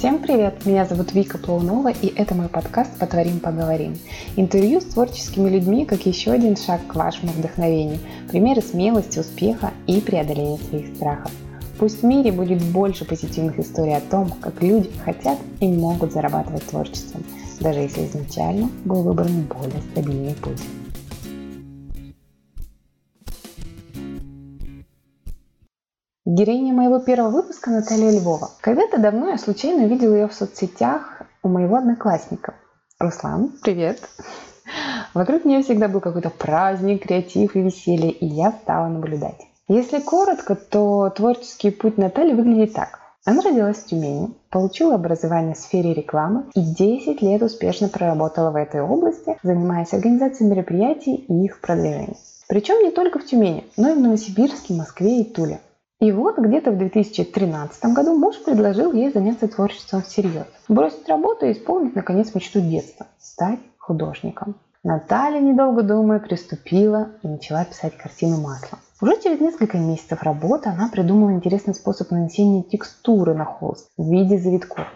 Всем привет! Меня зовут Вика Плаунова, и это мой подкаст «Потворим, поговорим». Интервью с творческими людьми, как еще один шаг к вашему вдохновению, примеры смелости, успеха и преодоления своих страхов. Пусть в мире будет больше позитивных историй о том, как люди хотят и могут зарабатывать творчеством, даже если изначально был выбран более стабильный путь. Героиня моего первого выпуска Наталья Львова. Когда-то давно я случайно увидела ее в соцсетях у моего одноклассника. Руслан, привет! Вокруг нее всегда был какой-то праздник, креатив и веселье, и я стала наблюдать. Если коротко, то творческий путь Натальи выглядит так. Она родилась в Тюмени, получила образование в сфере рекламы и 10 лет успешно проработала в этой области, занимаясь организацией мероприятий и их продвижением. Причем не только в Тюмени, но и в Новосибирске, Москве и Туле. И вот где-то в 2013 году муж предложил ей заняться творчеством всерьез. Бросить работу и исполнить, наконец, мечту детства – стать художником. Наталья, недолго думая, приступила и начала писать картину маслом. Уже через несколько месяцев работы она придумала интересный способ нанесения текстуры на холст в виде завитков.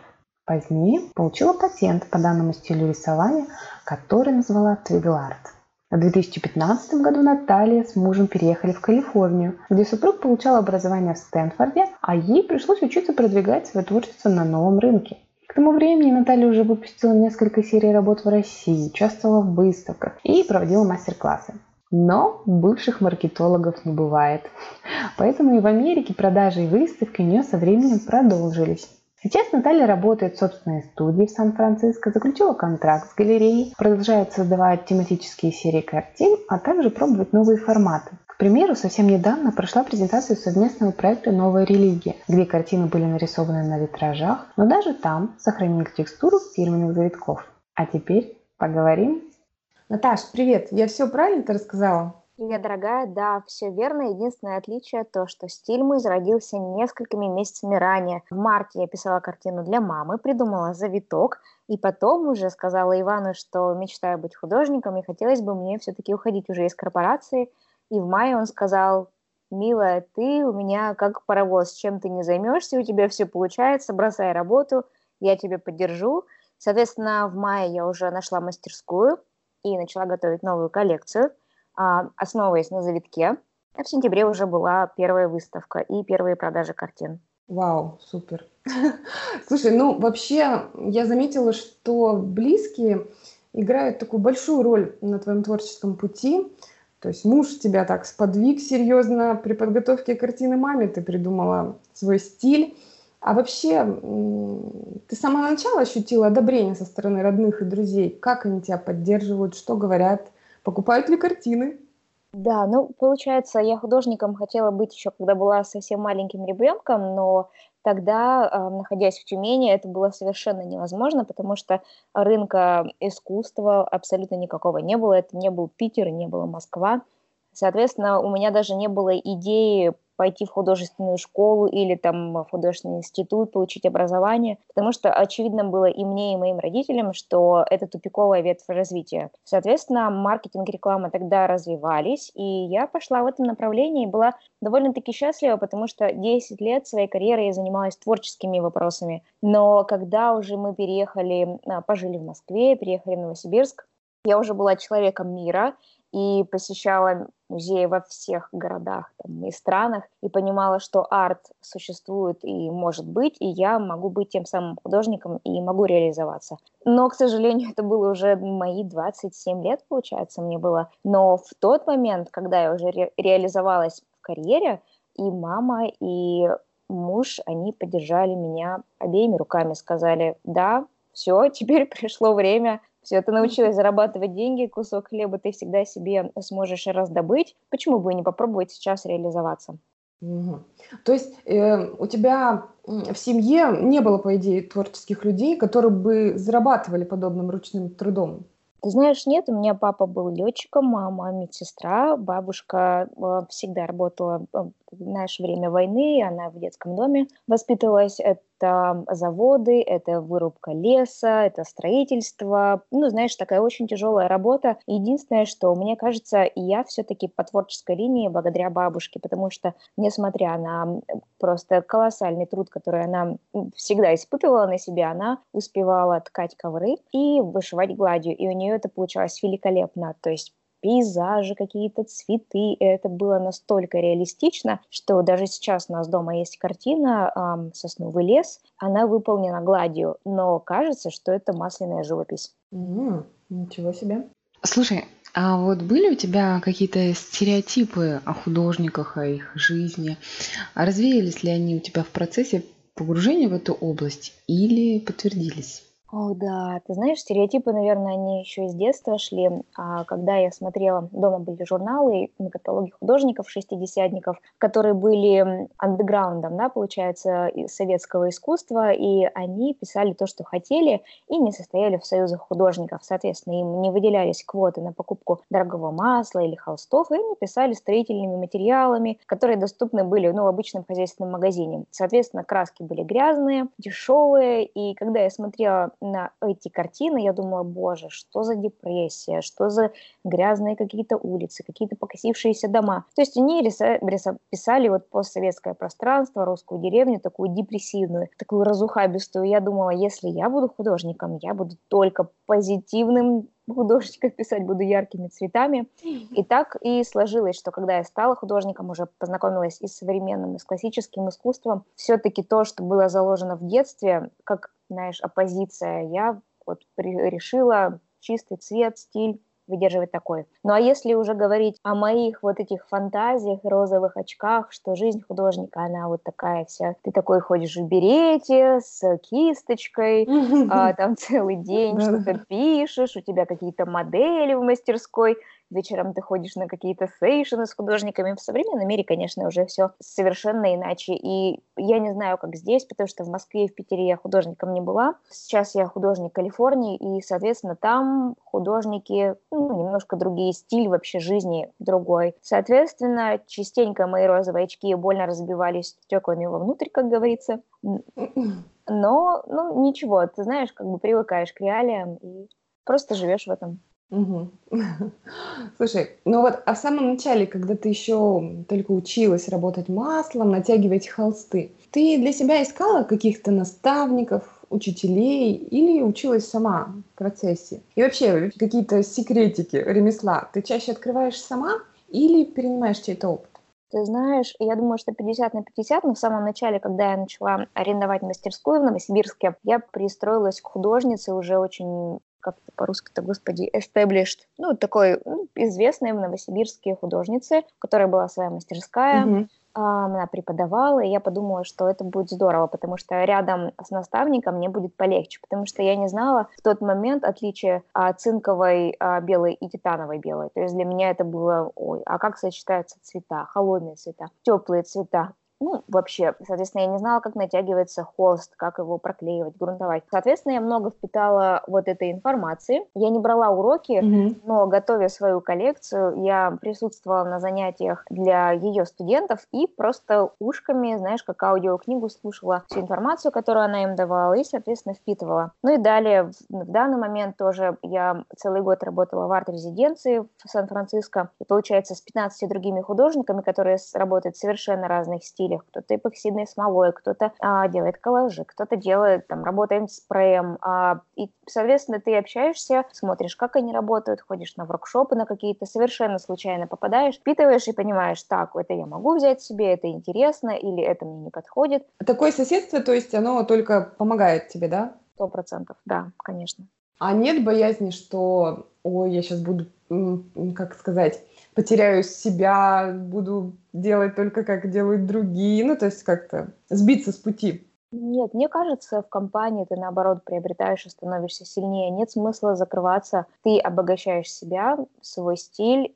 Позднее получила патент по данному стилю рисования, который назвала Твиглард. В 2015 году Наталья с мужем переехали в Калифорнию, где супруг получал образование в Стэнфорде, а ей пришлось учиться продвигать свое творчество на новом рынке. К тому времени Наталья уже выпустила несколько серий работ в России, участвовала в выставках и проводила мастер-классы. Но бывших маркетологов не бывает. Поэтому и в Америке продажи и выставки у нее со временем продолжились. Сейчас Наталья работает в собственной студии в Сан-Франциско, заключила контракт с галереей, продолжает создавать тематические серии картин, а также пробовать новые форматы. К примеру, совсем недавно прошла презентация совместного проекта «Новая религия», где картины были нарисованы на витражах, но даже там сохранили текстуру фирменных завитков. А теперь поговорим. Наташ, привет! Я все правильно ты рассказала? Привет, дорогая, да, все верно. Единственное отличие то, что стиль мой зародился несколькими месяцами ранее. В марте я писала картину для мамы, придумала завиток, и потом уже сказала Ивану, что мечтаю быть художником, и хотелось бы мне все-таки уходить уже из корпорации. И в мае он сказал, милая, ты у меня как паровоз, чем ты не займешься, у тебя все получается, бросай работу, я тебя поддержу. Соответственно, в мае я уже нашла мастерскую и начала готовить новую коллекцию – основываясь на завитке. А в сентябре уже была первая выставка и первые продажи картин. Вау, супер. Слушай, ну вообще я заметила, что близкие играют такую большую роль на твоем творческом пути. То есть муж тебя так сподвиг серьезно при подготовке картины маме, ты придумала свой стиль. А вообще, ты с самого начала ощутила одобрение со стороны родных и друзей? Как они тебя поддерживают, что говорят? Покупают ли картины? Да, ну, получается, я художником хотела быть еще, когда была совсем маленьким ребенком, но тогда, а, находясь в Тюмени, это было совершенно невозможно, потому что рынка искусства абсолютно никакого не было. Это не был Питер, не было Москва. Соответственно, у меня даже не было идеи пойти в художественную школу или там в художественный институт, получить образование, потому что очевидно было и мне, и моим родителям, что это тупиковая ветвь развития. Соответственно, маркетинг и реклама тогда развивались, и я пошла в этом направлении и была довольно-таки счастлива, потому что 10 лет своей карьеры я занималась творческими вопросами. Но когда уже мы переехали, а, пожили в Москве, переехали в Новосибирск, я уже была человеком мира, и посещала музеи во всех городах там, и странах, и понимала, что арт существует и может быть, и я могу быть тем самым художником и могу реализоваться. Но, к сожалению, это было уже мои 27 лет, получается, мне было. Но в тот момент, когда я уже ре- реализовалась в карьере, и мама, и муж, они поддержали меня обеими руками, сказали, да, все, теперь пришло время все, ты научилась зарабатывать деньги, кусок хлеба ты всегда себе сможешь раздобыть. Почему бы не попробовать сейчас реализоваться? Угу. То есть э, у тебя в семье не было, по идее, творческих людей, которые бы зарабатывали подобным ручным трудом? Ты знаешь, нет, у меня папа был летчиком, мама медсестра, бабушка э, всегда работала э, знаешь, время войны, она в детском доме воспитывалась, это заводы, это вырубка леса, это строительство. Ну, знаешь, такая очень тяжелая работа. Единственное, что мне кажется, я все-таки по творческой линии благодаря бабушке, потому что, несмотря на просто колоссальный труд, который она всегда испытывала на себе, она успевала ткать ковры и вышивать гладью. И у нее это получалось великолепно. То есть пейзажи, какие-то цветы. И это было настолько реалистично, что даже сейчас у нас дома есть картина эм, «Сосновый лес». Она выполнена гладью, но кажется, что это масляная живопись. Mm, ничего себе. Слушай, а вот были у тебя какие-то стереотипы о художниках, о их жизни? А развеялись ли они у тебя в процессе погружения в эту область или подтвердились? О, да, ты знаешь, стереотипы, наверное, они еще из детства шли. А когда я смотрела, дома были журналы на каталоге художников, шестидесятников, которые были андеграундом, да, получается, советского искусства, и они писали то, что хотели, и не состояли в союзах художников. Соответственно, им не выделялись квоты на покупку дорогого масла или холстов, и они писали строительными материалами, которые доступны были ну, в обычном хозяйственном магазине. Соответственно, краски были грязные, дешевые, и когда я смотрела на эти картины, я думала, боже, что за депрессия, что за грязные какие-то улицы, какие-то покосившиеся дома. То есть они риса- риса- писали вот постсоветское пространство, русскую деревню, такую депрессивную, такую разухабистую. Я думала, если я буду художником, я буду только позитивным художников писать буду яркими цветами. И так и сложилось, что когда я стала художником, уже познакомилась и с современным, и с классическим искусством, все-таки то, что было заложено в детстве, как знаешь, оппозиция. Я вот решила чистый цвет, стиль выдерживать такой. Ну а если уже говорить о моих вот этих фантазиях, розовых очках, что жизнь художника, она вот такая вся, ты такой ходишь в берете с кисточкой, а, там целый день что-то пишешь, у тебя какие-то модели в мастерской, вечером ты ходишь на какие-то сейшены с художниками. В современном мире, конечно, уже все совершенно иначе. И я не знаю, как здесь, потому что в Москве и в Питере я художником не была. Сейчас я художник Калифорнии, и, соответственно, там художники, ну, немножко другие, стиль вообще жизни другой. Соответственно, частенько мои розовые очки больно разбивались стеклами вовнутрь, как говорится. Но, ну, ничего, ты знаешь, как бы привыкаешь к реалиям и просто живешь в этом. Угу. Слушай, ну вот, а в самом начале, когда ты еще только училась работать маслом, натягивать холсты, ты для себя искала каких-то наставников, учителей или училась сама в процессе? И вообще, какие-то секретики ремесла ты чаще открываешь сама или перенимаешь чей-то опыт? Ты знаешь, я думаю, что 50 на 50, но в самом начале, когда я начала арендовать мастерскую в Новосибирске, я пристроилась к художнице уже очень как это по-русски-то, господи, established, ну, такой ну, известной в Новосибирске художницы, у которой была своя мастерская, mm-hmm. она преподавала, и я подумала, что это будет здорово, потому что рядом с наставником мне будет полегче, потому что я не знала в тот момент отличия а, цинковой а, белой и титановой белой. То есть для меня это было, ой, а как сочетаются цвета, холодные цвета, теплые цвета, ну, вообще, соответственно, я не знала, как натягивается холст, как его проклеивать, грунтовать. Соответственно, я много впитала вот этой информации. Я не брала уроки, mm-hmm. но готовя свою коллекцию, я присутствовала на занятиях для ее студентов и просто ушками, знаешь, как аудиокнигу слушала всю информацию, которую она им давала, и, соответственно, впитывала. Ну и далее, в, в данный момент тоже я целый год работала в арт-резиденции в Сан-Франциско, и, получается, с 15 другими художниками, которые работают в совершенно разных стилях, стилях. Кто-то эпоксидной смолой, кто-то а, делает коллажи, кто-то делает, там, работает спреем. А, и, соответственно, ты общаешься, смотришь, как они работают, ходишь на воркшопы на какие-то, совершенно случайно попадаешь, впитываешь и понимаешь, так, это я могу взять себе, это интересно, или это мне не подходит. Такое соседство, то есть оно только помогает тебе, да? Сто процентов, да, конечно. А нет боязни, что, ой, я сейчас буду, как сказать, потеряю себя, буду делать только как делают другие, ну, то есть как-то сбиться с пути. Нет, мне кажется, в компании ты, наоборот, приобретаешь и становишься сильнее. Нет смысла закрываться. Ты обогащаешь себя, свой стиль,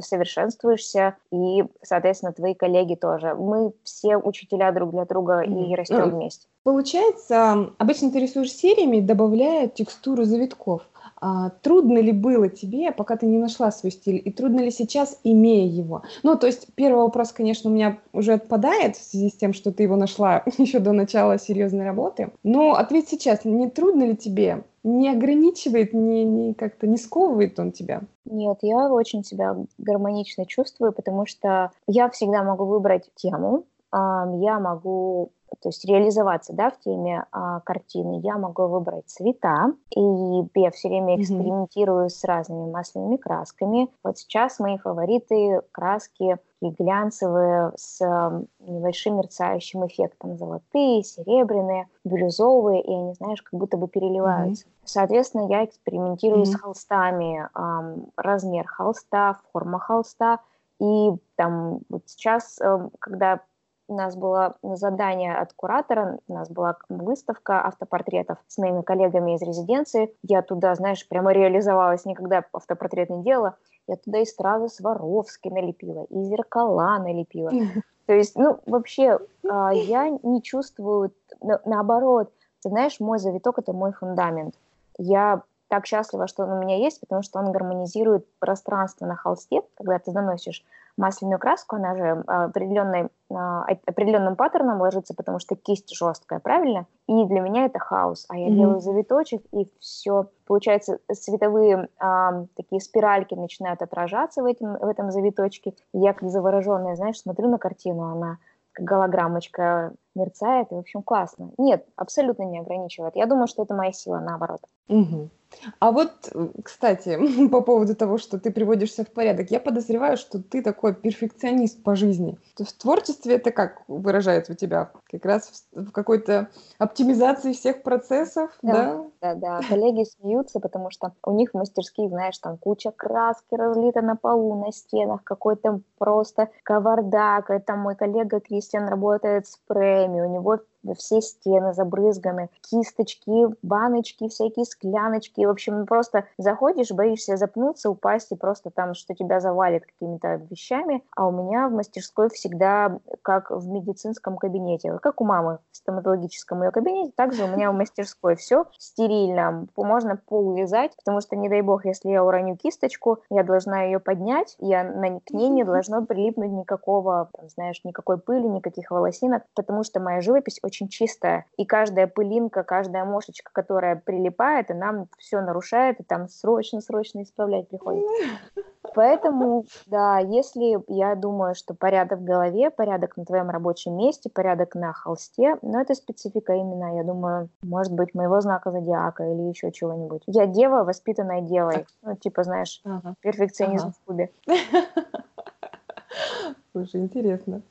совершенствуешься, и, соответственно, твои коллеги тоже. Мы все учителя друг для друга и растем вместе. Получается, обычно ты рисуешь сериями, добавляя текстуру завитков. А, трудно ли было тебе, пока ты не нашла свой стиль, и трудно ли сейчас, имея его? Ну, то есть первый вопрос, конечно, у меня уже отпадает в связи с тем, что ты его нашла еще до начала серьезной работы. Но ответь сейчас, не трудно ли тебе? Не ограничивает, не, не как-то не сковывает он тебя? Нет, я очень себя гармонично чувствую, потому что я всегда могу выбрать тему, я могу то есть реализоваться да, в теме а, картины, я могу выбрать цвета, и я все время экспериментирую mm-hmm. с разными масляными красками. Вот сейчас мои фавориты краски и глянцевые с небольшим мерцающим эффектом, золотые, серебряные, бирюзовые, и они, знаешь, как будто бы переливаются. Mm-hmm. Соответственно, я экспериментирую mm-hmm. с холстами, э, размер холста, форма холста, и там вот сейчас, э, когда у нас было задание от куратора, у нас была выставка автопортретов с моими коллегами из резиденции. Я туда, знаешь, прямо реализовалась, никогда автопортрет не делала. Я туда и стразы Сваровски налепила, и зеркала налепила. То есть, ну, вообще, а, я не чувствую, наоборот, ты знаешь, мой завиток – это мой фундамент. Я так счастлива, что он у меня есть, потому что он гармонизирует пространство на холсте, когда ты наносишь масляную краску, она же а, определенной, а, определенным паттерном ложится, потому что кисть жесткая, правильно? И для меня это хаос. А я mm-hmm. делаю завиточек, и все. Получается, световые а, такие спиральки начинают отражаться в, этом в этом завиточке. И я как завороженная, знаешь, смотрю на картину, она как голограммочка мерцает, и, в общем, классно. Нет, абсолютно не ограничивает. Я думаю, что это моя сила, наоборот. Угу. А вот, кстати, по поводу того, что ты приводишься в порядок, я подозреваю, что ты такой перфекционист по жизни. То в творчестве это как выражается у тебя? Как раз в какой-то оптимизации всех процессов, да? Да, да, да. Коллеги смеются, потому что у них в мастерских, знаешь, там куча краски разлита на полу, на стенах, какой-то просто кавардак. Это мой коллега Кристиан работает с премией, у него все стены забрызганы, кисточки, баночки, всякие скляночки. В общем, просто заходишь, боишься запнуться, упасть и просто там, что тебя завалит какими-то вещами. А у меня в мастерской всегда как в медицинском кабинете, как у мамы в стоматологическом ее кабинете, также у меня в мастерской все стерильно. Можно пол вязать, потому что, не дай бог, если я уроню кисточку, я должна ее поднять, я на, к ней не должно прилипнуть никакого, там, знаешь, никакой пыли, никаких волосинок, потому что моя живопись очень чистая, и каждая пылинка, каждая мошечка, которая прилипает, и нам все нарушает, и там срочно-срочно исправлять приходится. Поэтому, да, если я думаю, что порядок в голове, порядок на твоем рабочем месте, порядок на холсте, но это специфика именно, я думаю, может быть, моего знака зодиака или еще чего-нибудь. Я дева, воспитанная девой. Ну, типа, знаешь, ага. перфекционизм ага. в клубе. Слушай, интересно.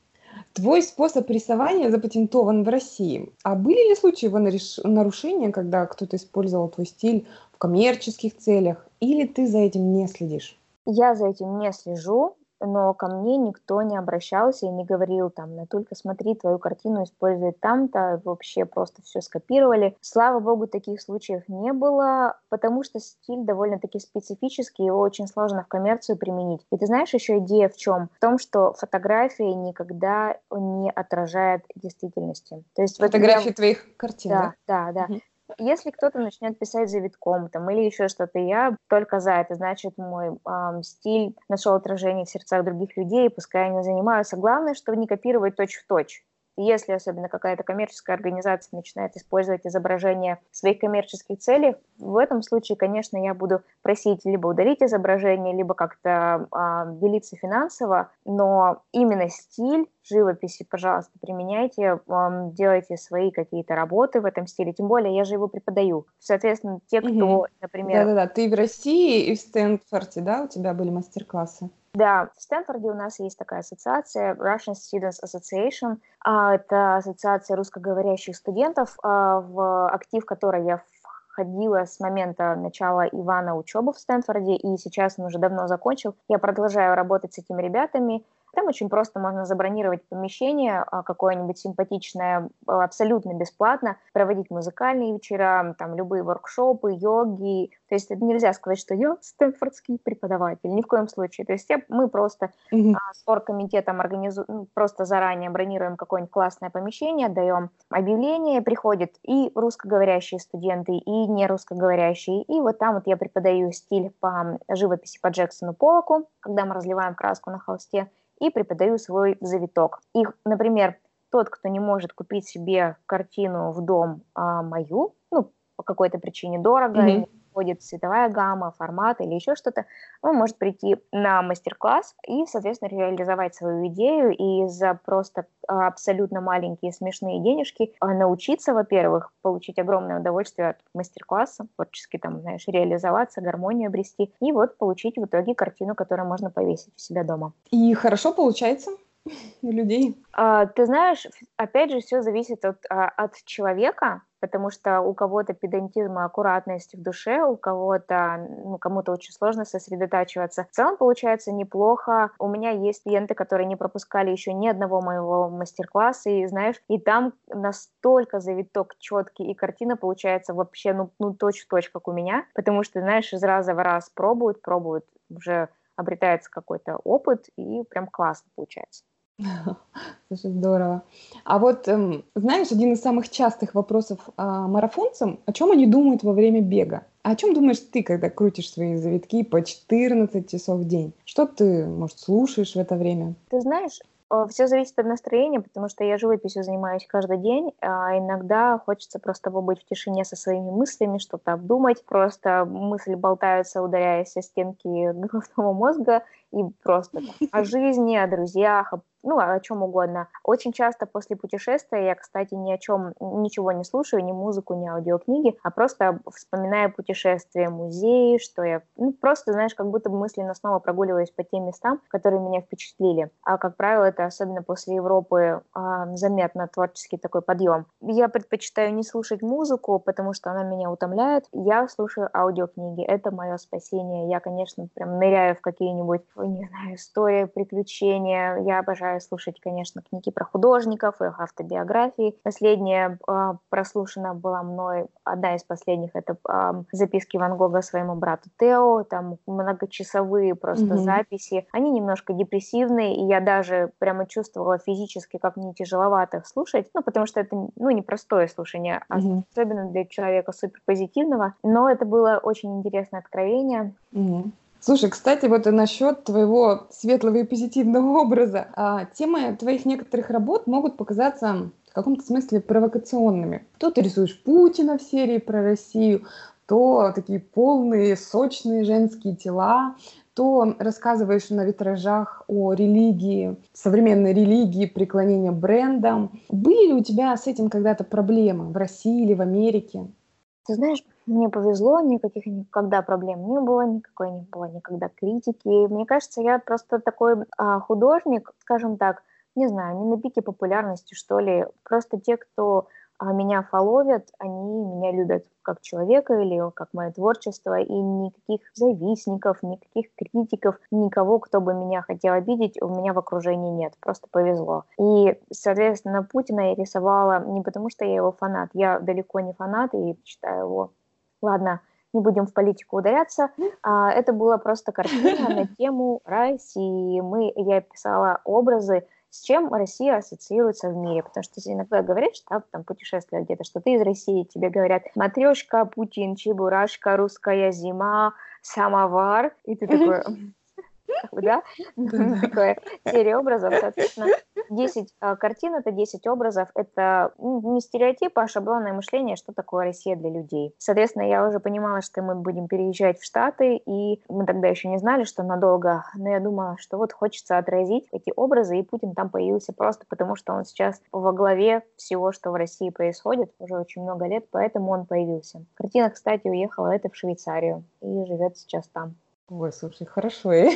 Твой способ рисования запатентован в России. А были ли случаи его нарушения, когда кто-то использовал твой стиль в коммерческих целях, или ты за этим не следишь? Я за этим не слежу но ко мне никто не обращался и не говорил там, Натулька, смотри, твою картину используют там-то, вообще просто все скопировали. Слава богу, таких случаев не было, потому что стиль довольно-таки специфический, его очень сложно в коммерцию применить. И ты знаешь, еще идея в чем? В том, что фотография никогда не отражает действительности. То есть фотографии вот я... твоих картин, да? Да, да, да. Угу. Если кто-то начнет писать завитком там, или еще что-то, я только за это. Значит, мой эм, стиль нашел отражение в сердцах других людей, пускай они занимаются. Главное, чтобы не копировать точь-в-точь. Если особенно какая-то коммерческая организация начинает использовать изображение в своих коммерческих целях, в этом случае, конечно, я буду просить либо удалить изображение, либо как-то э, делиться финансово, но именно стиль живописи, пожалуйста, применяйте, э, делайте свои какие-то работы в этом стиле, тем более я же его преподаю. Соответственно, те, кто, угу. например... Да-да-да, ты в России и в Стэнфорде, да, у тебя были мастер-классы? Да, в Стэнфорде у нас есть такая ассоциация Russian Students Association. А, это ассоциация русскоговорящих студентов, а, в актив которой я входила с момента начала Ивана учебы в Стэнфорде, и сейчас он уже давно закончил. Я продолжаю работать с этими ребятами, Там очень просто можно забронировать помещение а, какое-нибудь симпатичное а, абсолютно бесплатно, проводить музыкальные вечера, там любые воркшопы, йоги. То есть это нельзя сказать, что я стэнфордский преподаватель, ни в коем случае. То есть мы просто mm-hmm. с оргкомитетом организуем, ну, просто заранее бронируем какое-нибудь классное помещение, даем объявление, приходят и русскоговорящие студенты, и не русскоговорящие. И вот там вот я преподаю стиль по живописи по Джексону Полоку, когда мы разливаем краску на холсте и преподаю свой завиток. И, например, тот, кто не может купить себе картину в дом а, мою, ну, по какой-то причине дорого, mm-hmm подходит цветовая гамма, формат или еще что-то, он может прийти на мастер-класс и, соответственно, реализовать свою идею и за просто абсолютно маленькие смешные денежки а, научиться, во-первых, получить огромное удовольствие от мастер-класса, творчески там, знаешь, реализоваться, гармонию обрести, и вот получить в итоге картину, которую можно повесить у себя дома. И хорошо получается? людей? А, ты знаешь, опять же, все зависит от, а, от человека, потому что у кого-то педантизм и аккуратность в душе, у кого-то, ну, кому-то очень сложно сосредотачиваться. В целом получается неплохо. У меня есть клиенты, которые не пропускали еще ни одного моего мастер-класса, и знаешь, и там настолько завиток четкий, и картина получается вообще, ну, ну точь-в-точь, как у меня, потому что, знаешь, из раза в раз пробуют, пробуют, уже обретается какой-то опыт, и прям классно получается. Слушай, здорово. А вот, эм, знаешь, один из самых частых вопросов а, марафонцам, о чем они думают во время бега? А о чем думаешь ты, когда крутишь свои завитки по 14 часов в день? Что ты, может, слушаешь в это время? Ты знаешь, Э, Все зависит от настроения, потому что я живописью занимаюсь каждый день, а иногда хочется просто побыть в тишине со своими мыслями, что-то обдумать, просто мысли болтаются, ударяясь о стенки головного мозга, и просто о жизни, о друзьях, о ну, о чем угодно. Очень часто после путешествия я, кстати, ни о чем, ничего не слушаю, ни музыку, ни аудиокниги, а просто вспоминаю путешествия, музеи, что я, ну, просто, знаешь, как будто бы мысленно снова прогуливаюсь по тем местам, которые меня впечатлили. А, как правило, это особенно после Европы а, заметно творческий такой подъем. Я предпочитаю не слушать музыку, потому что она меня утомляет. Я слушаю аудиокниги. Это мое спасение. Я, конечно, прям ныряю в какие-нибудь, не знаю, истории, приключения. Я обожаю обожаю слушать, конечно, книги про художников, их автобиографии. Последняя э, прослушана была мной, одна из последних, это э, записки Ван Гога своему брату Тео, там многочасовые просто mm-hmm. записи. Они немножко депрессивные, и я даже прямо чувствовала физически, как мне тяжеловато их слушать, ну, потому что это, ну, непростое слушание, mm-hmm. особенно для человека суперпозитивного, но это было очень интересное откровение. Mm-hmm. Слушай, кстати, вот насчет твоего светлого и позитивного образа. А, темы твоих некоторых работ могут показаться в каком-то смысле провокационными. То ты рисуешь Путина в серии про Россию, то такие полные, сочные женские тела, то рассказываешь на витражах о религии, современной религии, преклонения брендам. Были ли у тебя с этим когда-то проблемы в России или в Америке? Ты знаешь, мне повезло, никаких никогда проблем не было, никакой не было никогда критики. Мне кажется, я просто такой а, художник, скажем так, не знаю, не на пике популярности, что ли. Просто те, кто а меня фоловят, они меня любят как человека или как мое творчество, и никаких завистников, никаких критиков, никого, кто бы меня хотел обидеть, у меня в окружении нет, просто повезло. И, соответственно, Путина я рисовала не потому, что я его фанат, я далеко не фанат и считаю его, ладно, не будем в политику ударяться, а, это была просто картина на тему России. Мы, я писала образы, с чем Россия ассоциируется в мире. Потому что иногда говорят, что там путешествие где-то, что ты из России, тебе говорят матрешка, Путин, Чебурашка, русская зима, самовар. И ты такой, да? Такая серия образов, соответственно, 10 а, картин – это 10 образов, это не стереотипы, а шаблонное мышление, что такое Россия для людей. Соответственно, я уже понимала, что мы будем переезжать в Штаты, и мы тогда еще не знали, что надолго, но я думала, что вот хочется отразить эти образы, и Путин там появился просто потому, что он сейчас во главе всего, что в России происходит, уже очень много лет, поэтому он появился. Картина, кстати, уехала это в Швейцарию и живет сейчас там. Ой, слушай, хорошо.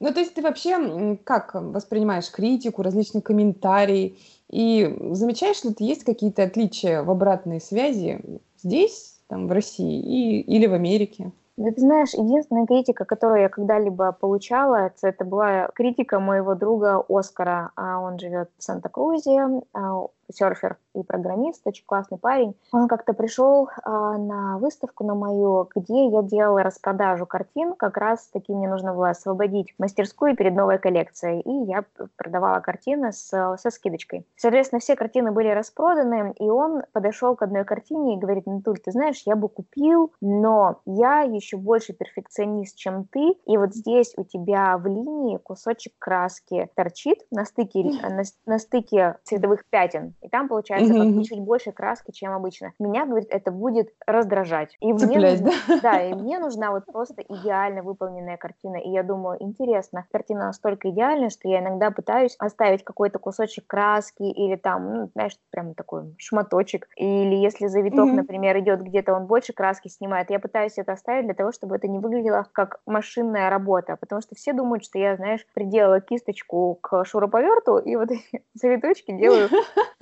Ну, то есть ты вообще как воспринимаешь критику, различные комментарии? И замечаешь ли ты, есть какие-то отличия в обратной связи здесь, там, в России и, или в Америке? Да ты знаешь, единственная критика, которую я когда-либо получала, это была критика моего друга Оскара. А он живет в Санта-Крузе, а серфер и программист, очень классный парень. Он как-то пришел а, на выставку на мою, где я делала распродажу картин. Как раз таки мне нужно было освободить мастерскую перед новой коллекцией. И я продавала картины с, со скидочкой. Соответственно, все картины были распроданы, и он подошел к одной картине и говорит, Натуль, ты знаешь, я бы купил, но я еще больше перфекционист, чем ты, и вот здесь у тебя в линии кусочек краски торчит на стыке, на, на стыке цветовых пятен, и там получается mm-hmm. чуть больше краски, чем обычно. Меня, говорит, это будет раздражать. И Цеплять, мне, да? да, и мне нужна вот просто идеально выполненная картина. И я думаю, интересно, картина настолько идеальная, что я иногда пытаюсь оставить какой-то кусочек краски или там, ну, знаешь, прям такой шматочек. Или если завиток, mm-hmm. например, идет где-то, он больше краски снимает, я пытаюсь это оставить для того, чтобы это не выглядело как машинная работа, потому что все думают, что я, знаешь, приделала кисточку к шуруповерту и вот эти завиточки делаю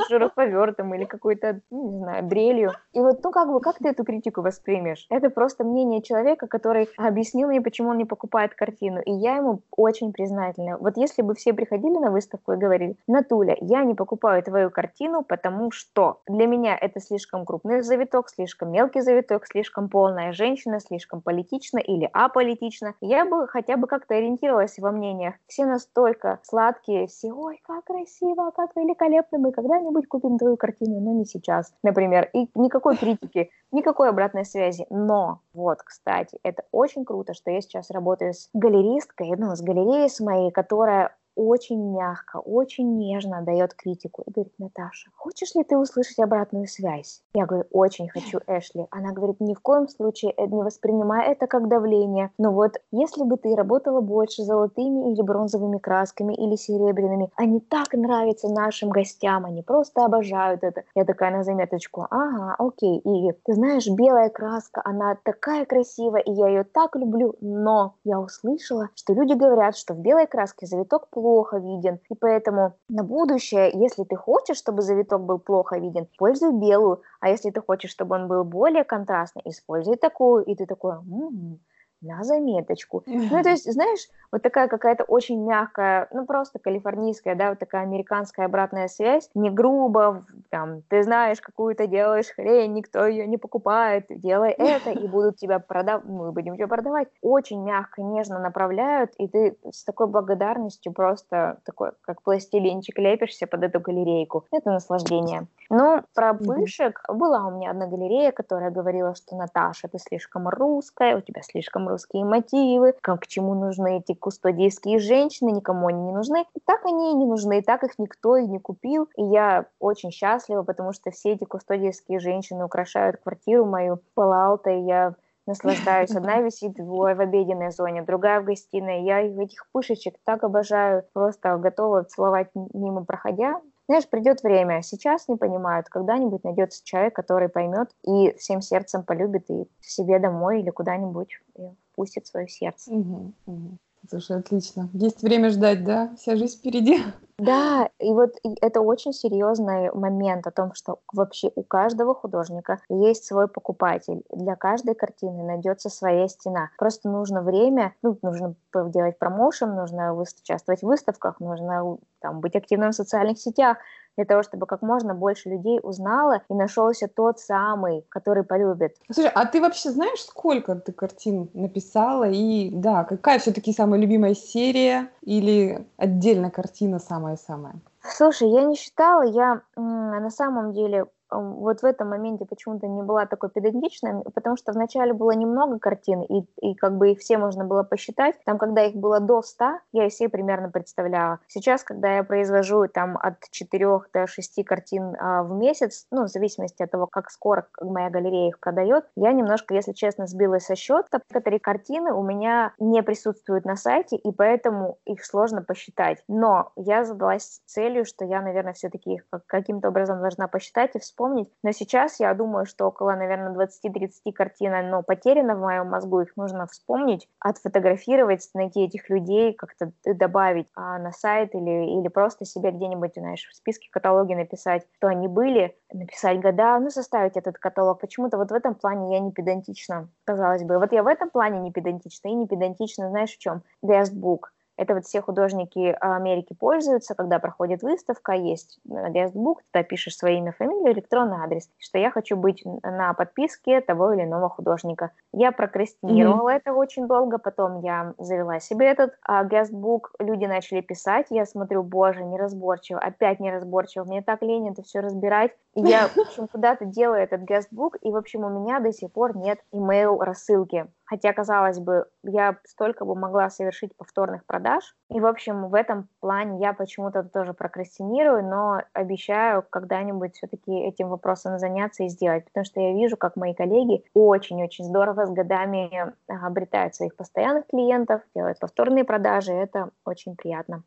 шуруповертом или какой-то, ну, не знаю, дрелью. И вот, ну, как бы, как ты эту критику воспримешь? Это просто мнение человека, который объяснил мне, почему он не покупает картину, и я ему очень признательна. Вот если бы все приходили на выставку и говорили, Натуля, я не покупаю твою картину, потому что для меня это слишком крупный завиток, слишком мелкий завиток, слишком полная женщина, слишком политично или аполитично, я бы хотя бы как-то ориентировалась во мнениях. Все настолько сладкие, все, ой, как красиво, как великолепно, мы когда-нибудь когда-нибудь купим твою картину, но не сейчас, например. И никакой критики, никакой обратной связи. Но, вот, кстати, это очень круто, что я сейчас работаю с галеристкой, ну, с галереей с моей, которая очень мягко, очень нежно дает критику и говорит, Наташа, хочешь ли ты услышать обратную связь? Я говорю, очень хочу, Эшли. Она говорит, ни в коем случае э, не воспринимай это как давление. Но вот если бы ты работала больше золотыми или бронзовыми красками или серебряными, они так нравятся нашим гостям, они просто обожают это. Я такая на заметочку, ага, окей. И ты знаешь, белая краска, она такая красивая, и я ее так люблю, но я услышала, что люди говорят, что в белой краске завиток плохо виден. И поэтому на будущее, если ты хочешь, чтобы завиток был плохо виден, пользуй белую. А если ты хочешь, чтобы он был более контрастный, используй такую. И ты такой, м-м, на заметочку. Ну, то есть, знаешь, вот такая какая-то очень мягкая, ну, просто калифорнийская, да, вот такая американская обратная связь, не грубо, там, ты знаешь, какую то делаешь хрень, никто ее не покупает, делай это, и будут тебя продавать, мы будем тебя продавать. Очень мягко, нежно направляют, и ты с такой благодарностью просто такой, как пластилинчик, лепишься под эту галерейку. Это наслаждение. Ну, про пышек была у меня одна галерея, которая говорила, что Наташа, ты слишком русская, у тебя слишком русские мотивы, как, к чему нужны эти кустодийские женщины, никому они не нужны. И так они и не нужны, и так их никто и не купил. И я очень счастлива, потому что все эти кустодийские женщины украшают квартиру мою Палалтой. Я наслаждаюсь. Одна висит в, в обеденной зоне, другая в гостиной. Я этих пышечек так обожаю, просто готова целовать мимо проходя. Знаешь, придет время. Сейчас не понимают. Когда-нибудь найдется человек, который поймет и всем сердцем полюбит и себе домой или куда-нибудь и впустит свое сердце. Угу, угу. Слушай, отлично. Есть время ждать, да? Вся жизнь впереди. Да, и вот это очень серьезный момент о том, что вообще у каждого художника есть свой покупатель. Для каждой картины найдется своя стена. Просто нужно время, ну, нужно делать промоушен, нужно участвовать в выставках, нужно там, быть активным в социальных сетях, для того, чтобы как можно больше людей узнало и нашелся тот самый, который полюбит. Слушай, а ты вообще знаешь, сколько ты картин написала? И да, какая все-таки самая любимая серия или отдельно картина самая-самая? Слушай, я не считала, я на самом деле вот в этом моменте почему-то не была такой педантичной, потому что вначале было немного картин, и, и как бы их все можно было посчитать. Там, когда их было до 100, я их все примерно представляла. Сейчас, когда я произвожу там от 4 до 6 картин а, в месяц, ну, в зависимости от того, как скоро моя галерея их продает, я немножко, если честно, сбилась со счета. Некоторые картины у меня не присутствуют на сайте, и поэтому их сложно посчитать. Но я задалась целью, что я, наверное, все-таки их каким-то образом должна посчитать и вспомнить, вспомнить. Но сейчас я думаю, что около, наверное, 20-30 картин, но потеряно в моем мозгу, их нужно вспомнить, отфотографировать, найти этих людей, как-то добавить а, на сайт или, или просто себе где-нибудь, знаешь, в списке каталоги написать, что они были, написать года, ну, составить этот каталог. Почему-то вот в этом плане я не педантична, казалось бы. Вот я в этом плане не педантична и не педантична, знаешь, в чем? Guestbook. Это вот все художники Америки пользуются, когда проходит выставка, есть guestbook, ты пишешь свое имя, фамилию, электронный адрес, что я хочу быть на подписке того или иного художника. Я прокрастинировала mm-hmm. это очень долго, потом я завела себе этот а, guestbook, люди начали писать, я смотрю, боже, неразборчиво, опять неразборчиво, мне так лень это все разбирать. И я, в общем, куда-то делаю этот guestbook, и, в общем, у меня до сих пор нет email рассылки. Хотя, казалось бы, я столько бы могла совершить повторных продаж. И, в общем, в этом плане я почему-то тоже прокрастинирую, но обещаю когда-нибудь все-таки этим вопросом заняться и сделать, потому что я вижу, как мои коллеги очень-очень здорово с годами обретают своих постоянных клиентов, делают повторные продажи, это очень приятно.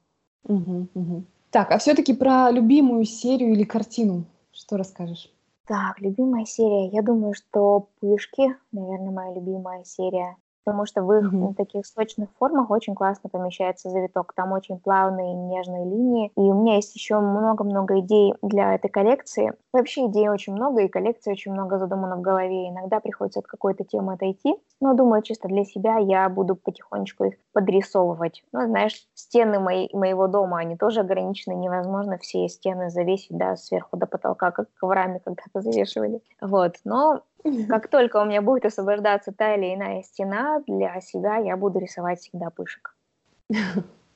Угу, угу. Так, а все-таки про любимую серию или картину, что расскажешь? Так, любимая серия. Я думаю, что «Пышки», наверное, моя любимая серия потому что в их mm-hmm. таких сочных формах очень классно помещается завиток. Там очень плавные нежные линии. И у меня есть еще много-много идей для этой коллекции. Вообще идей очень много, и коллекции очень много задумано в голове. Иногда приходится от какой-то темы отойти. Но думаю, чисто для себя я буду потихонечку их подрисовывать. Ну, знаешь, стены мои, моего дома, они тоже ограничены. Невозможно все стены завесить, да, сверху до потолка, как коврами когда-то завешивали. Вот. Но как только у меня будет освобождаться та или иная стена, для себя я буду рисовать всегда пышек.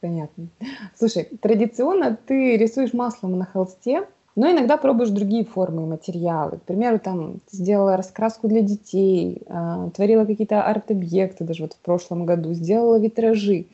Понятно. Слушай, традиционно ты рисуешь маслом на холсте, но иногда пробуешь другие формы и материалы. К примеру, там сделала раскраску для детей, э, творила какие-то арт-объекты даже вот в прошлом году, сделала витражи.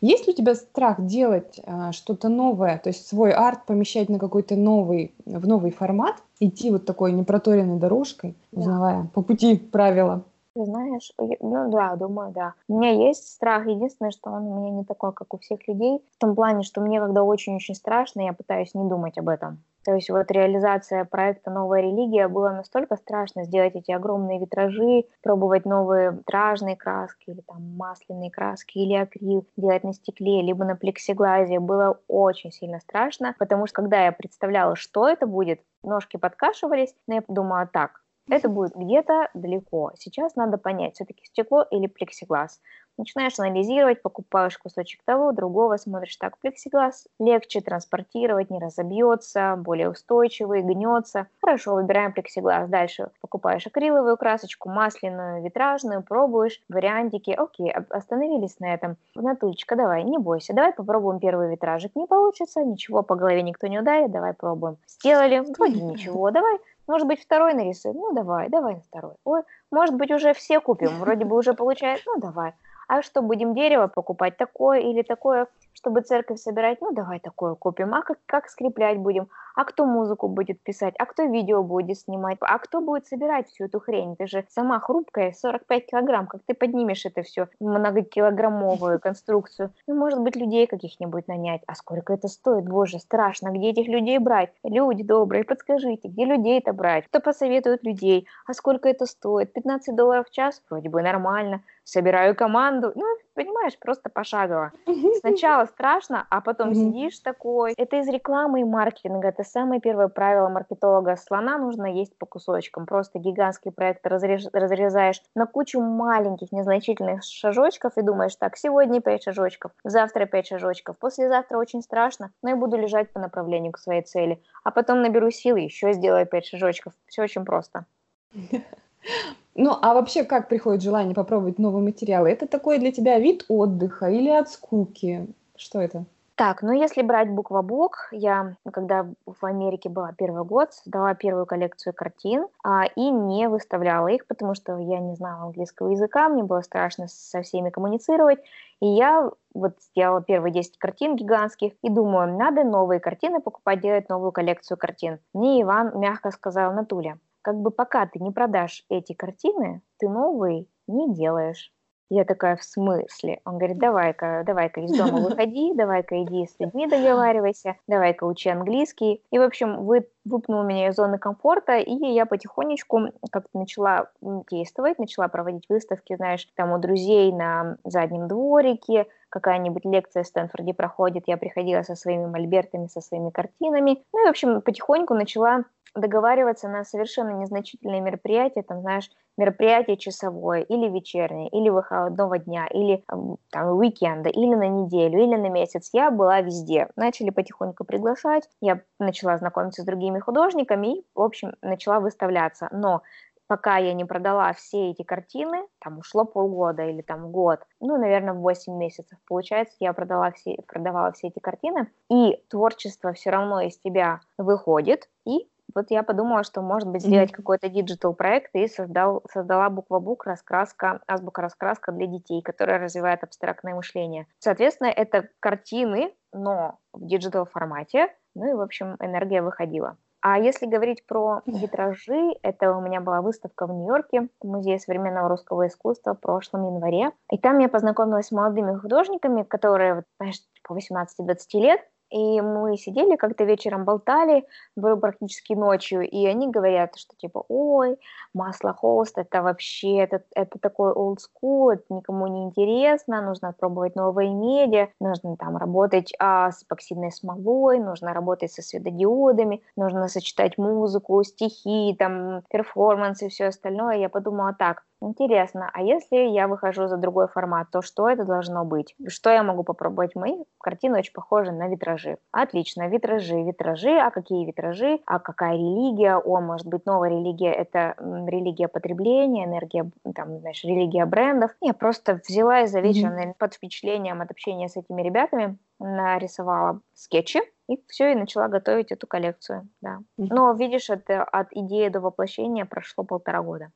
Есть ли у тебя страх делать э, что-то новое, то есть свой арт помещать на какой-то новый, в новый формат, идти вот такой непроторенной дорожкой, да. узнавая по пути правила? Ты знаешь, ну да, думаю, да. У меня есть страх, единственное, что он у меня не такой, как у всех людей, в том плане, что мне когда очень-очень страшно, я пытаюсь не думать об этом. То есть вот реализация проекта «Новая религия» было настолько страшно сделать эти огромные витражи, пробовать новые витражные краски или там масляные краски или акрил, делать на стекле, либо на плексиглазе. Было очень сильно страшно, потому что когда я представляла, что это будет, ножки подкашивались, но я подумала так, это будет где-то далеко. Сейчас надо понять, все-таки стекло или плексиглаз. Начинаешь анализировать, покупаешь кусочек того, другого, смотришь, так, плексиглаз легче транспортировать, не разобьется, более устойчивый, гнется. Хорошо, выбираем плексиглаз. Дальше покупаешь акриловую красочку, масляную, витражную, пробуешь, вариантики. Окей, остановились на этом. Натулечка, давай, не бойся, давай попробуем первый витражик. Не получится, ничего, по голове никто не ударит, давай пробуем. Сделали, вроде ничего, давай может быть, второй нарисуем? Ну, давай, давай второй. Ой, может быть, уже все купим, вроде бы уже получается, ну, давай. А что, будем дерево покупать такое или такое? Чтобы церковь собирать, ну давай такое купим, а как, как скреплять будем, а кто музыку будет писать, а кто видео будет снимать, а кто будет собирать всю эту хрень, ты же сама хрупкая, 45 килограмм, как ты поднимешь это все, многокилограммовую конструкцию, ну может быть людей каких-нибудь нанять, а сколько это стоит, боже, страшно, где этих людей брать, люди добрые, подскажите, где людей-то брать, кто посоветует людей, а сколько это стоит, 15 долларов в час, вроде бы нормально, собираю команду, ну понимаешь, просто пошагово. Сначала страшно, а потом mm-hmm. сидишь такой. Это из рекламы и маркетинга. Это самое первое правило маркетолога. Слона нужно есть по кусочкам. Просто гигантский проект разрез, разрезаешь на кучу маленьких, незначительных шажочков и думаешь, так, сегодня 5 шажочков, завтра 5 шажочков, послезавтра очень страшно, но я буду лежать по направлению к своей цели. А потом наберу силы, еще сделаю 5 шажочков. Все очень просто. Ну, а вообще, как приходит желание попробовать новые материалы? Это такой для тебя вид отдыха или от скуки? Что это? Так, ну если брать буква-блок, я, когда в Америке была первый год, создала первую коллекцию картин а, и не выставляла их, потому что я не знала английского языка, мне было страшно со всеми коммуницировать. И я вот сделала первые 10 картин гигантских и думаю, надо новые картины покупать, делать новую коллекцию картин. Мне Иван мягко сказал, Натуля, как бы пока ты не продашь эти картины, ты новые не делаешь. Я такая, в смысле? Он говорит, давай-ка, давай-ка из дома выходи, давай-ка иди с людьми договаривайся, давай-ка учи английский. И, в общем, вы, выпнул меня из зоны комфорта, и я потихонечку как-то начала действовать, начала проводить выставки, знаешь, там у друзей на заднем дворике, какая-нибудь лекция в Стэнфорде проходит, я приходила со своими мольбертами, со своими картинами. Ну и, в общем, потихоньку начала договариваться на совершенно незначительные мероприятия, там, знаешь, мероприятие часовое или вечернее, или выходного дня, или там уикенда, или на неделю, или на месяц. Я была везде. Начали потихоньку приглашать, я начала знакомиться с другими художниками и, в общем, начала выставляться. Но пока я не продала все эти картины, там ушло полгода или там год, ну, наверное, 8 месяцев, получается, я продала все, продавала все эти картины, и творчество все равно из тебя выходит, и вот я подумала, что, может быть, сделать mm-hmm. какой-то digital проект и создал, создала буква book раскраска, азбука-раскраска для детей, которая развивает абстрактное мышление. Соответственно, это картины, но в digital формате, ну и, в общем, энергия выходила. А если говорить про витражи, это у меня была выставка в Нью-Йорке в Музее современного русского искусства в прошлом январе. И там я познакомилась с молодыми художниками, которые, знаешь, по 18-20 лет, и мы сидели как-то вечером болтали, было практически ночью, и они говорят, что типа, ой, масло холст, это вообще, это, это такой old school, это никому не интересно, нужно пробовать новые медиа, нужно там работать а, с эпоксидной смолой, нужно работать со светодиодами, нужно сочетать музыку, стихи, там, перформансы и все остальное. Я подумала так, Интересно, а если я выхожу за другой формат, то что это должно быть? Что я могу попробовать? Мои картины очень похожи на витражи. Отлично, витражи, витражи, а какие витражи? А какая религия? О, может быть, новая религия – это религия потребления, энергия, там, знаешь, религия брендов. Я просто взяла и за вечер mm-hmm. под впечатлением от общения с этими ребятами нарисовала скетчи, и все, и начала готовить эту коллекцию, да. Но, видишь, это от идеи до воплощения прошло полтора года.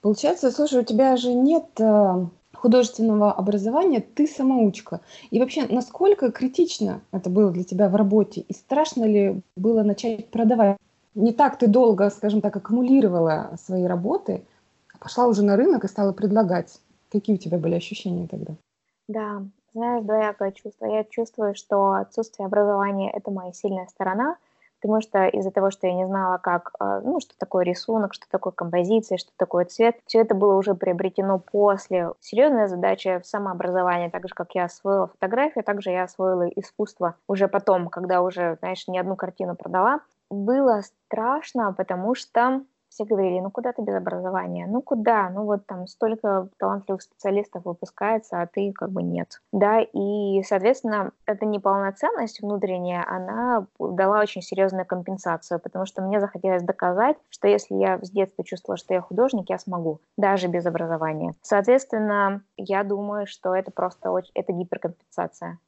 Получается, слушай, у тебя же нет э, художественного образования, ты самоучка. И вообще, насколько критично это было для тебя в работе? И страшно ли было начать продавать? Не так ты долго, скажем так, аккумулировала свои работы, а пошла уже на рынок и стала предлагать. Какие у тебя были ощущения тогда? Да, знаешь, двоякое чувство. Я чувствую, что отсутствие образования – это моя сильная сторона – потому что из-за того, что я не знала, как, э, ну, что такое рисунок, что такое композиция, что такое цвет, все это было уже приобретено после. Серьезная задача в самообразовании, так же, как я освоила фотографию, также я освоила искусство уже потом, когда уже, знаешь, не одну картину продала. Было страшно, потому что все говорили, ну куда ты без образования, ну куда, ну вот там столько талантливых специалистов выпускается, а ты как бы нет, да, и, соответственно, эта неполноценность внутренняя, она дала очень серьезную компенсацию, потому что мне захотелось доказать, что если я с детства чувствовала, что я художник, я смогу, даже без образования. Соответственно, я думаю, что это просто очень, это гиперкомпенсация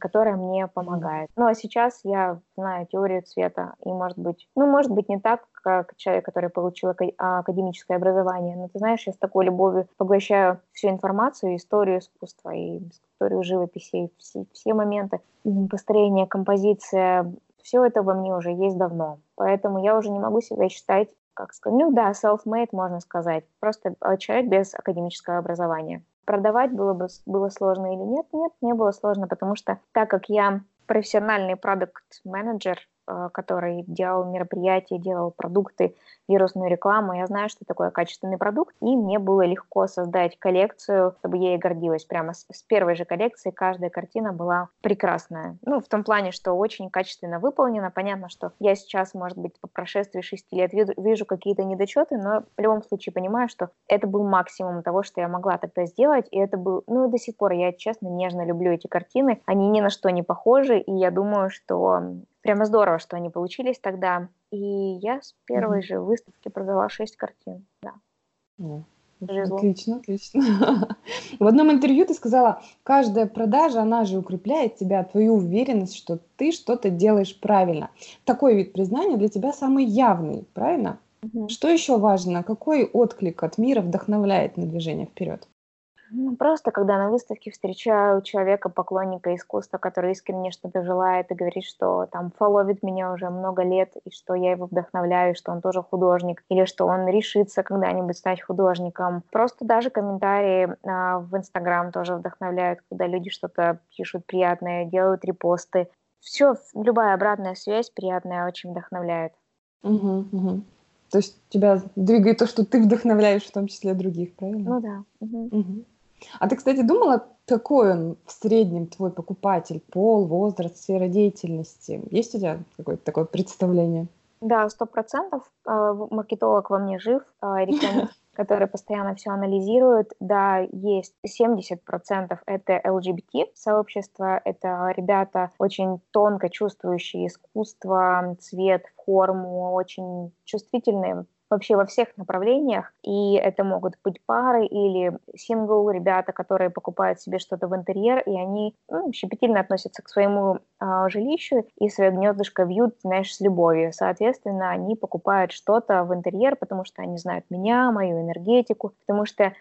которая мне помогает. Ну а сейчас я знаю теорию цвета, и может быть, ну может быть не так, как человек, который получил академическое образование, но ты знаешь, я с такой любовью поглощаю всю информацию, историю искусства и историю живописи, и все, все моменты построения, композиция, все это во мне уже есть давно. Поэтому я уже не могу себя считать, как сказать, ну да, self-made можно сказать, просто а, человек без академического образования продавать было бы было сложно или нет? Нет, не было сложно, потому что так как я профессиональный продукт-менеджер, который делал мероприятия, делал продукты, вирусную рекламу. Я знаю, что такое качественный продукт, и мне было легко создать коллекцию, чтобы я ей гордилась. Прямо с, первой же коллекции каждая картина была прекрасная. Ну, в том плане, что очень качественно выполнена. Понятно, что я сейчас, может быть, по прошествии шести лет вижу какие-то недочеты, но в любом случае понимаю, что это был максимум того, что я могла тогда сделать, и это был, ну, и до сих пор я, честно, нежно люблю эти картины. Они ни на что не похожи, и я думаю, что прямо здорово, что они получились тогда. И я с первой mm-hmm. же выставки продала шесть картин. Да. Mm. Отлично, отлично. В одном интервью ты сказала, каждая продажа, она же укрепляет тебя, твою уверенность, что ты что-то делаешь правильно. Такой вид признания для тебя самый явный, правильно? Угу. Что еще важно? Какой отклик от мира вдохновляет на движение вперед? Ну, просто когда на выставке встречаю человека, поклонника искусства, который искренне что-то желает и говорит, что там фоловит меня уже много лет, и что я его вдохновляю, что он тоже художник, или что он решится когда-нибудь стать художником. Просто даже комментарии а, в Инстаграм тоже вдохновляют, когда люди что-то пишут приятное, делают репосты. Все, любая обратная связь приятная очень вдохновляет. Угу, угу. То есть тебя двигает то, что ты вдохновляешь в том числе других, правильно? Ну да. Угу. Угу. А ты, кстати, думала, какой он в среднем твой покупатель? Пол, возраст, сфера деятельности? Есть у тебя какое-то такое представление? Да, сто процентов. А, маркетолог во мне жив, а, реклама, который постоянно все анализирует. Да, есть 70% это LGBT сообщество, это ребята очень тонко чувствующие искусство, цвет, форму, очень чувствительные вообще во всех направлениях, и это могут быть пары или сингл, ребята, которые покупают себе что-то в интерьер, и они ну, щепетильно относятся к своему э, жилищу и свое гнездышко вьют, знаешь, с любовью. Соответственно, они покупают что-то в интерьер, потому что они знают меня, мою энергетику, потому что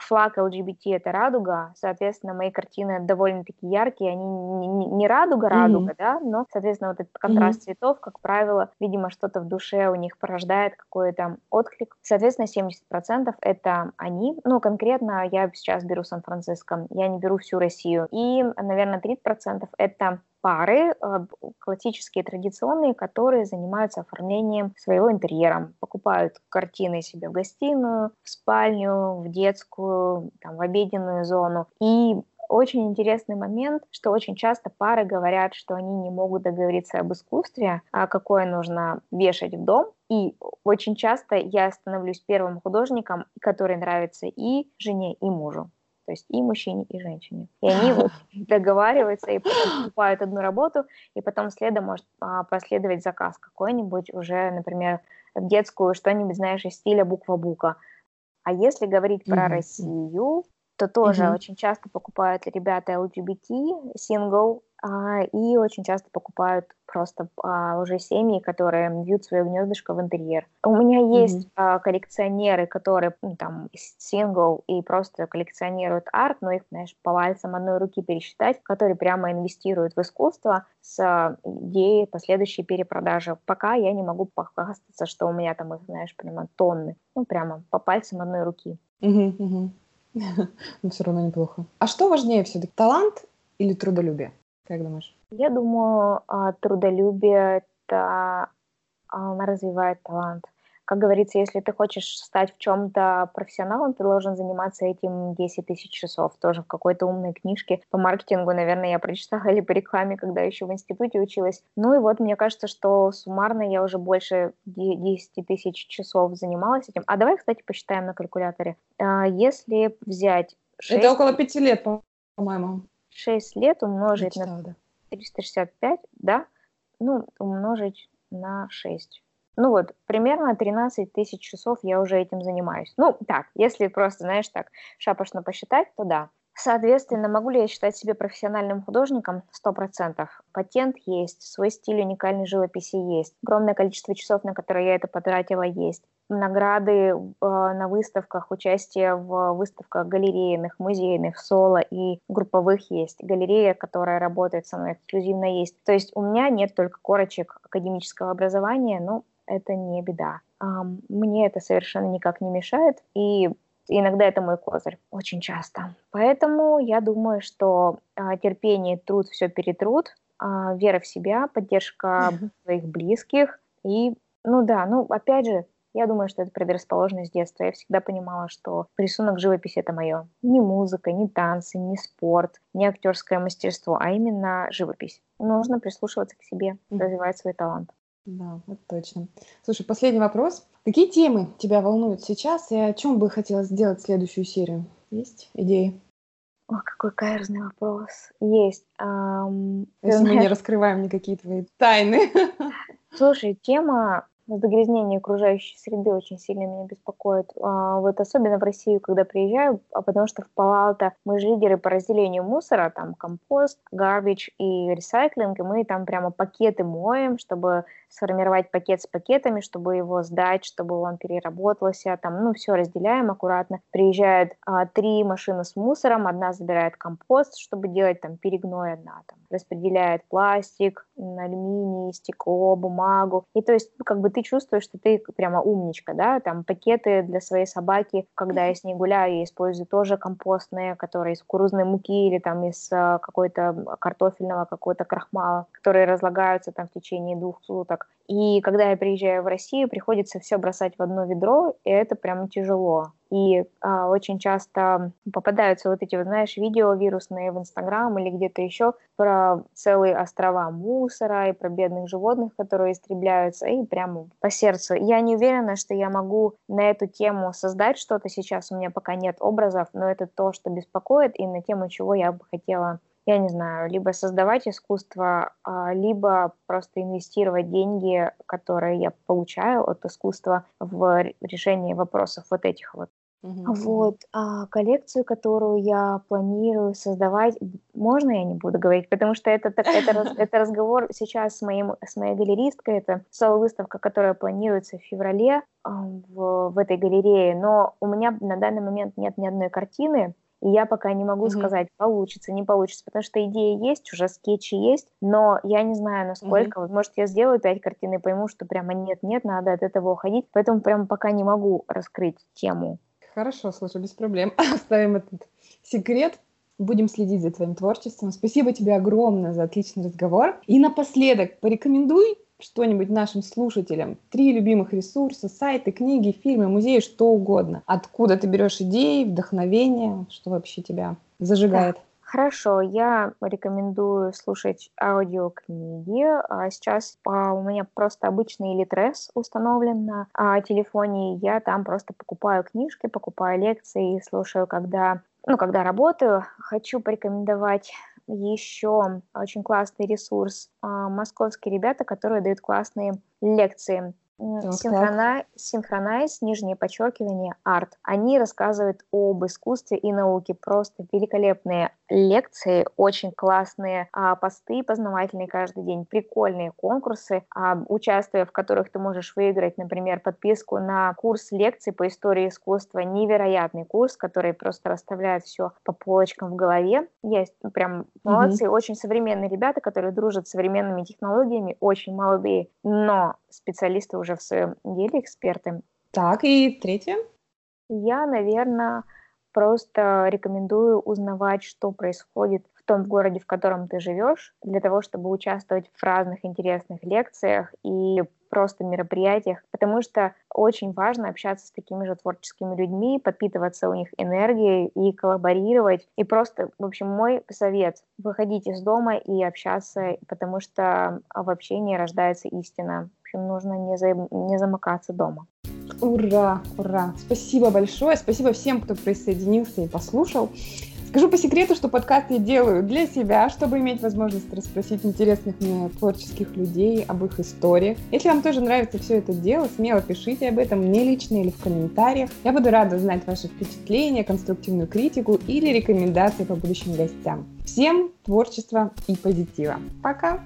флаг LGBT — это радуга, соответственно, мои картины довольно-таки яркие, они не, не, не радуга-радуга, mm-hmm. да, но, соответственно, вот этот контраст mm-hmm. цветов, как правило, видимо, что-то в душе у них порождает какой-то отклик. Соответственно, 70% — это они, ну, конкретно я сейчас беру Сан-Франциско, я не беру всю Россию, и, наверное, 30% — это пары, э, классические, традиционные, которые занимаются оформлением своего интерьера, покупают картины себе в гостиную, в спальню, в детскую, там, в обеденную зону. И очень интересный момент, что очень часто пары говорят, что они не могут договориться об искусстве, а какое нужно вешать в дом. И очень часто я становлюсь первым художником, который нравится и жене, и мужу то есть и мужчине, и женщине. И они вот договариваются и покупают одну работу, и потом следом может а, последовать заказ какой-нибудь уже, например, в детскую что-нибудь, знаешь, из стиля буква бука. А если говорить про Россию, то тоже очень часто покупают ребята LGBT, сингл, а, и очень часто покупают просто а, уже семьи, которые вьют свое гнездышко в интерьер. У меня есть mm-hmm. коллекционеры, которые ну, там сингл и просто коллекционируют арт, но их, знаешь, по пальцам одной руки пересчитать, которые прямо инвестируют в искусство с идеей последующей перепродажи. Пока я не могу похвастаться, что у меня там их, знаешь, прямо тонны. Ну, прямо по пальцам одной руки. Mm-hmm. Но все равно неплохо. А что важнее все-таки, талант или трудолюбие? Как думаешь? Я думаю, а, трудолюбие это а, развивает талант. Как говорится, если ты хочешь стать в чем-то профессионалом, ты должен заниматься этим 10 тысяч часов. Тоже в какой-то умной книжке по маркетингу, наверное, я прочитала, или по рекламе, когда еще в институте училась. Ну и вот мне кажется, что суммарно я уже больше 10 тысяч часов занималась этим. А давай, кстати, посчитаем на калькуляторе. А, если взять 6... Это около пяти лет, по-моему. 6 лет умножить читала, на да. 365, да, ну, умножить на 6. Ну вот, примерно 13 тысяч часов я уже этим занимаюсь. Ну, так, если просто, знаешь, так шапошно посчитать, то да. Соответственно, могу ли я считать себя профессиональным художником? Сто процентов. Патент есть, свой стиль уникальной живописи есть, огромное количество часов, на которые я это потратила, есть. Награды э, на выставках, участие в выставках галерейных, музейных, соло и групповых есть. Галерея, которая работает со мной эксклюзивно есть. То есть у меня нет только корочек академического образования, но это не беда. Мне это совершенно никак не мешает, и иногда это мой козырь, очень часто. Поэтому я думаю, что а, терпение, труд все перетрут, а, вера в себя, поддержка своих близких. И, ну да, ну опять же, я думаю, что это предрасположенность детства. Я всегда понимала, что рисунок живописи это мое. Не музыка, не танцы, не спорт, не актерское мастерство, а именно живопись. Нужно прислушиваться к себе, развивать свой талант. Да, это точно. Слушай, последний вопрос. Какие темы тебя волнуют сейчас и о чем бы хотелось сделать следующую серию? Есть идеи? О, какой каверзный вопрос. Есть. Эм, Если мы не раскрываем никакие твои тайны. Слушай, тема загрязнение окружающей среды очень сильно меня беспокоит. А, вот особенно в Россию, когда приезжаю, а потому что в Палалта мы же лидеры по разделению мусора, там компост, garbage и ресайклинг, и мы там прямо пакеты моем, чтобы сформировать пакет с пакетами, чтобы его сдать, чтобы он переработался, там, ну, все разделяем аккуратно. Приезжают а, три машины с мусором, одна забирает компост, чтобы делать там перегной, одна там распределяет пластик, алюминий, стекло, бумагу. И то есть, как бы ты чувствуешь, что ты прямо умничка, да, там пакеты для своей собаки, когда я с ней гуляю, я использую тоже компостные, которые из кукурузной муки или там из а, какой-то картофельного какого-то крахмала, которые разлагаются там в течение двух суток. И когда я приезжаю в Россию, приходится все бросать в одно ведро, и это прям тяжело. И а, очень часто попадаются вот эти, вот, знаешь, видео вирусные в Инстаграм или где-то еще про целые острова мусора и про бедных животных, которые истребляются, и прямо по сердцу. Я не уверена, что я могу на эту тему создать что-то сейчас, у меня пока нет образов, но это то, что беспокоит, и на тему чего я бы хотела я не знаю, либо создавать искусство, а, либо просто инвестировать деньги, которые я получаю от искусства в решение вопросов вот этих вот. Uh-huh. Вот, а коллекцию, которую я планирую создавать, можно я не буду говорить, потому что это, это, это разговор сейчас с, моим, с моей галеристкой, это соло-выставка, которая планируется в феврале в, в этой галерее, но у меня на данный момент нет ни одной картины, и я пока не могу mm-hmm. сказать, получится, не получится, потому что идея есть, уже скетчи есть, но я не знаю, насколько. Mm-hmm. Вот, может, я сделаю пять картин и пойму, что прямо нет-нет, надо от этого уходить, поэтому прямо пока не могу раскрыть тему. Хорошо, слушай, без проблем. Оставим этот секрет. Будем следить за твоим творчеством. Спасибо тебе огромное за отличный разговор. И напоследок порекомендуй что-нибудь нашим слушателям. Три любимых ресурса, сайты, книги, фильмы, музеи, что угодно. Откуда ты берешь идеи, вдохновение, что вообще тебя зажигает? Хорошо, я рекомендую слушать аудиокниги. А сейчас а, у меня просто обычный Литрес установлен на а, телефоне. Я там просто покупаю книжки, покупаю лекции и слушаю, когда, ну, когда работаю. Хочу порекомендовать еще очень классный ресурс а, московские ребята, которые дают классные лекции. Синхронайз, синхронайз, нижнее подчеркивание, арт. Они рассказывают об искусстве и науке. Просто великолепные лекции, очень классные а, посты познавательные каждый день, прикольные конкурсы, а, участвуя в которых ты можешь выиграть, например, подписку на курс лекций по истории искусства. Невероятный курс, который просто расставляет все по полочкам в голове. Есть прям молодцы, mm-hmm. очень современные ребята, которые дружат с современными технологиями, очень молодые, но специалисты уже в своем деле, эксперты. Так, и третье? Я, наверное, Просто рекомендую узнавать, что происходит в том городе, в котором ты живешь, для того, чтобы участвовать в разных интересных лекциях и просто мероприятиях, потому что очень важно общаться с такими же творческими людьми, подпитываться у них энергией и коллаборировать. И просто, в общем, мой совет — выходить из дома и общаться, потому что в общении рождается истина. Общем, нужно не, за... не замыкаться дома. Ура, ура! Спасибо большое, спасибо всем, кто присоединился и послушал. Скажу по секрету, что подкаст я делаю для себя, чтобы иметь возможность расспросить интересных мне творческих людей об их историях. Если вам тоже нравится все это дело, смело пишите об этом мне лично или в комментариях. Я буду рада узнать ваши впечатления, конструктивную критику или рекомендации по будущим гостям. Всем творчества и позитива. Пока!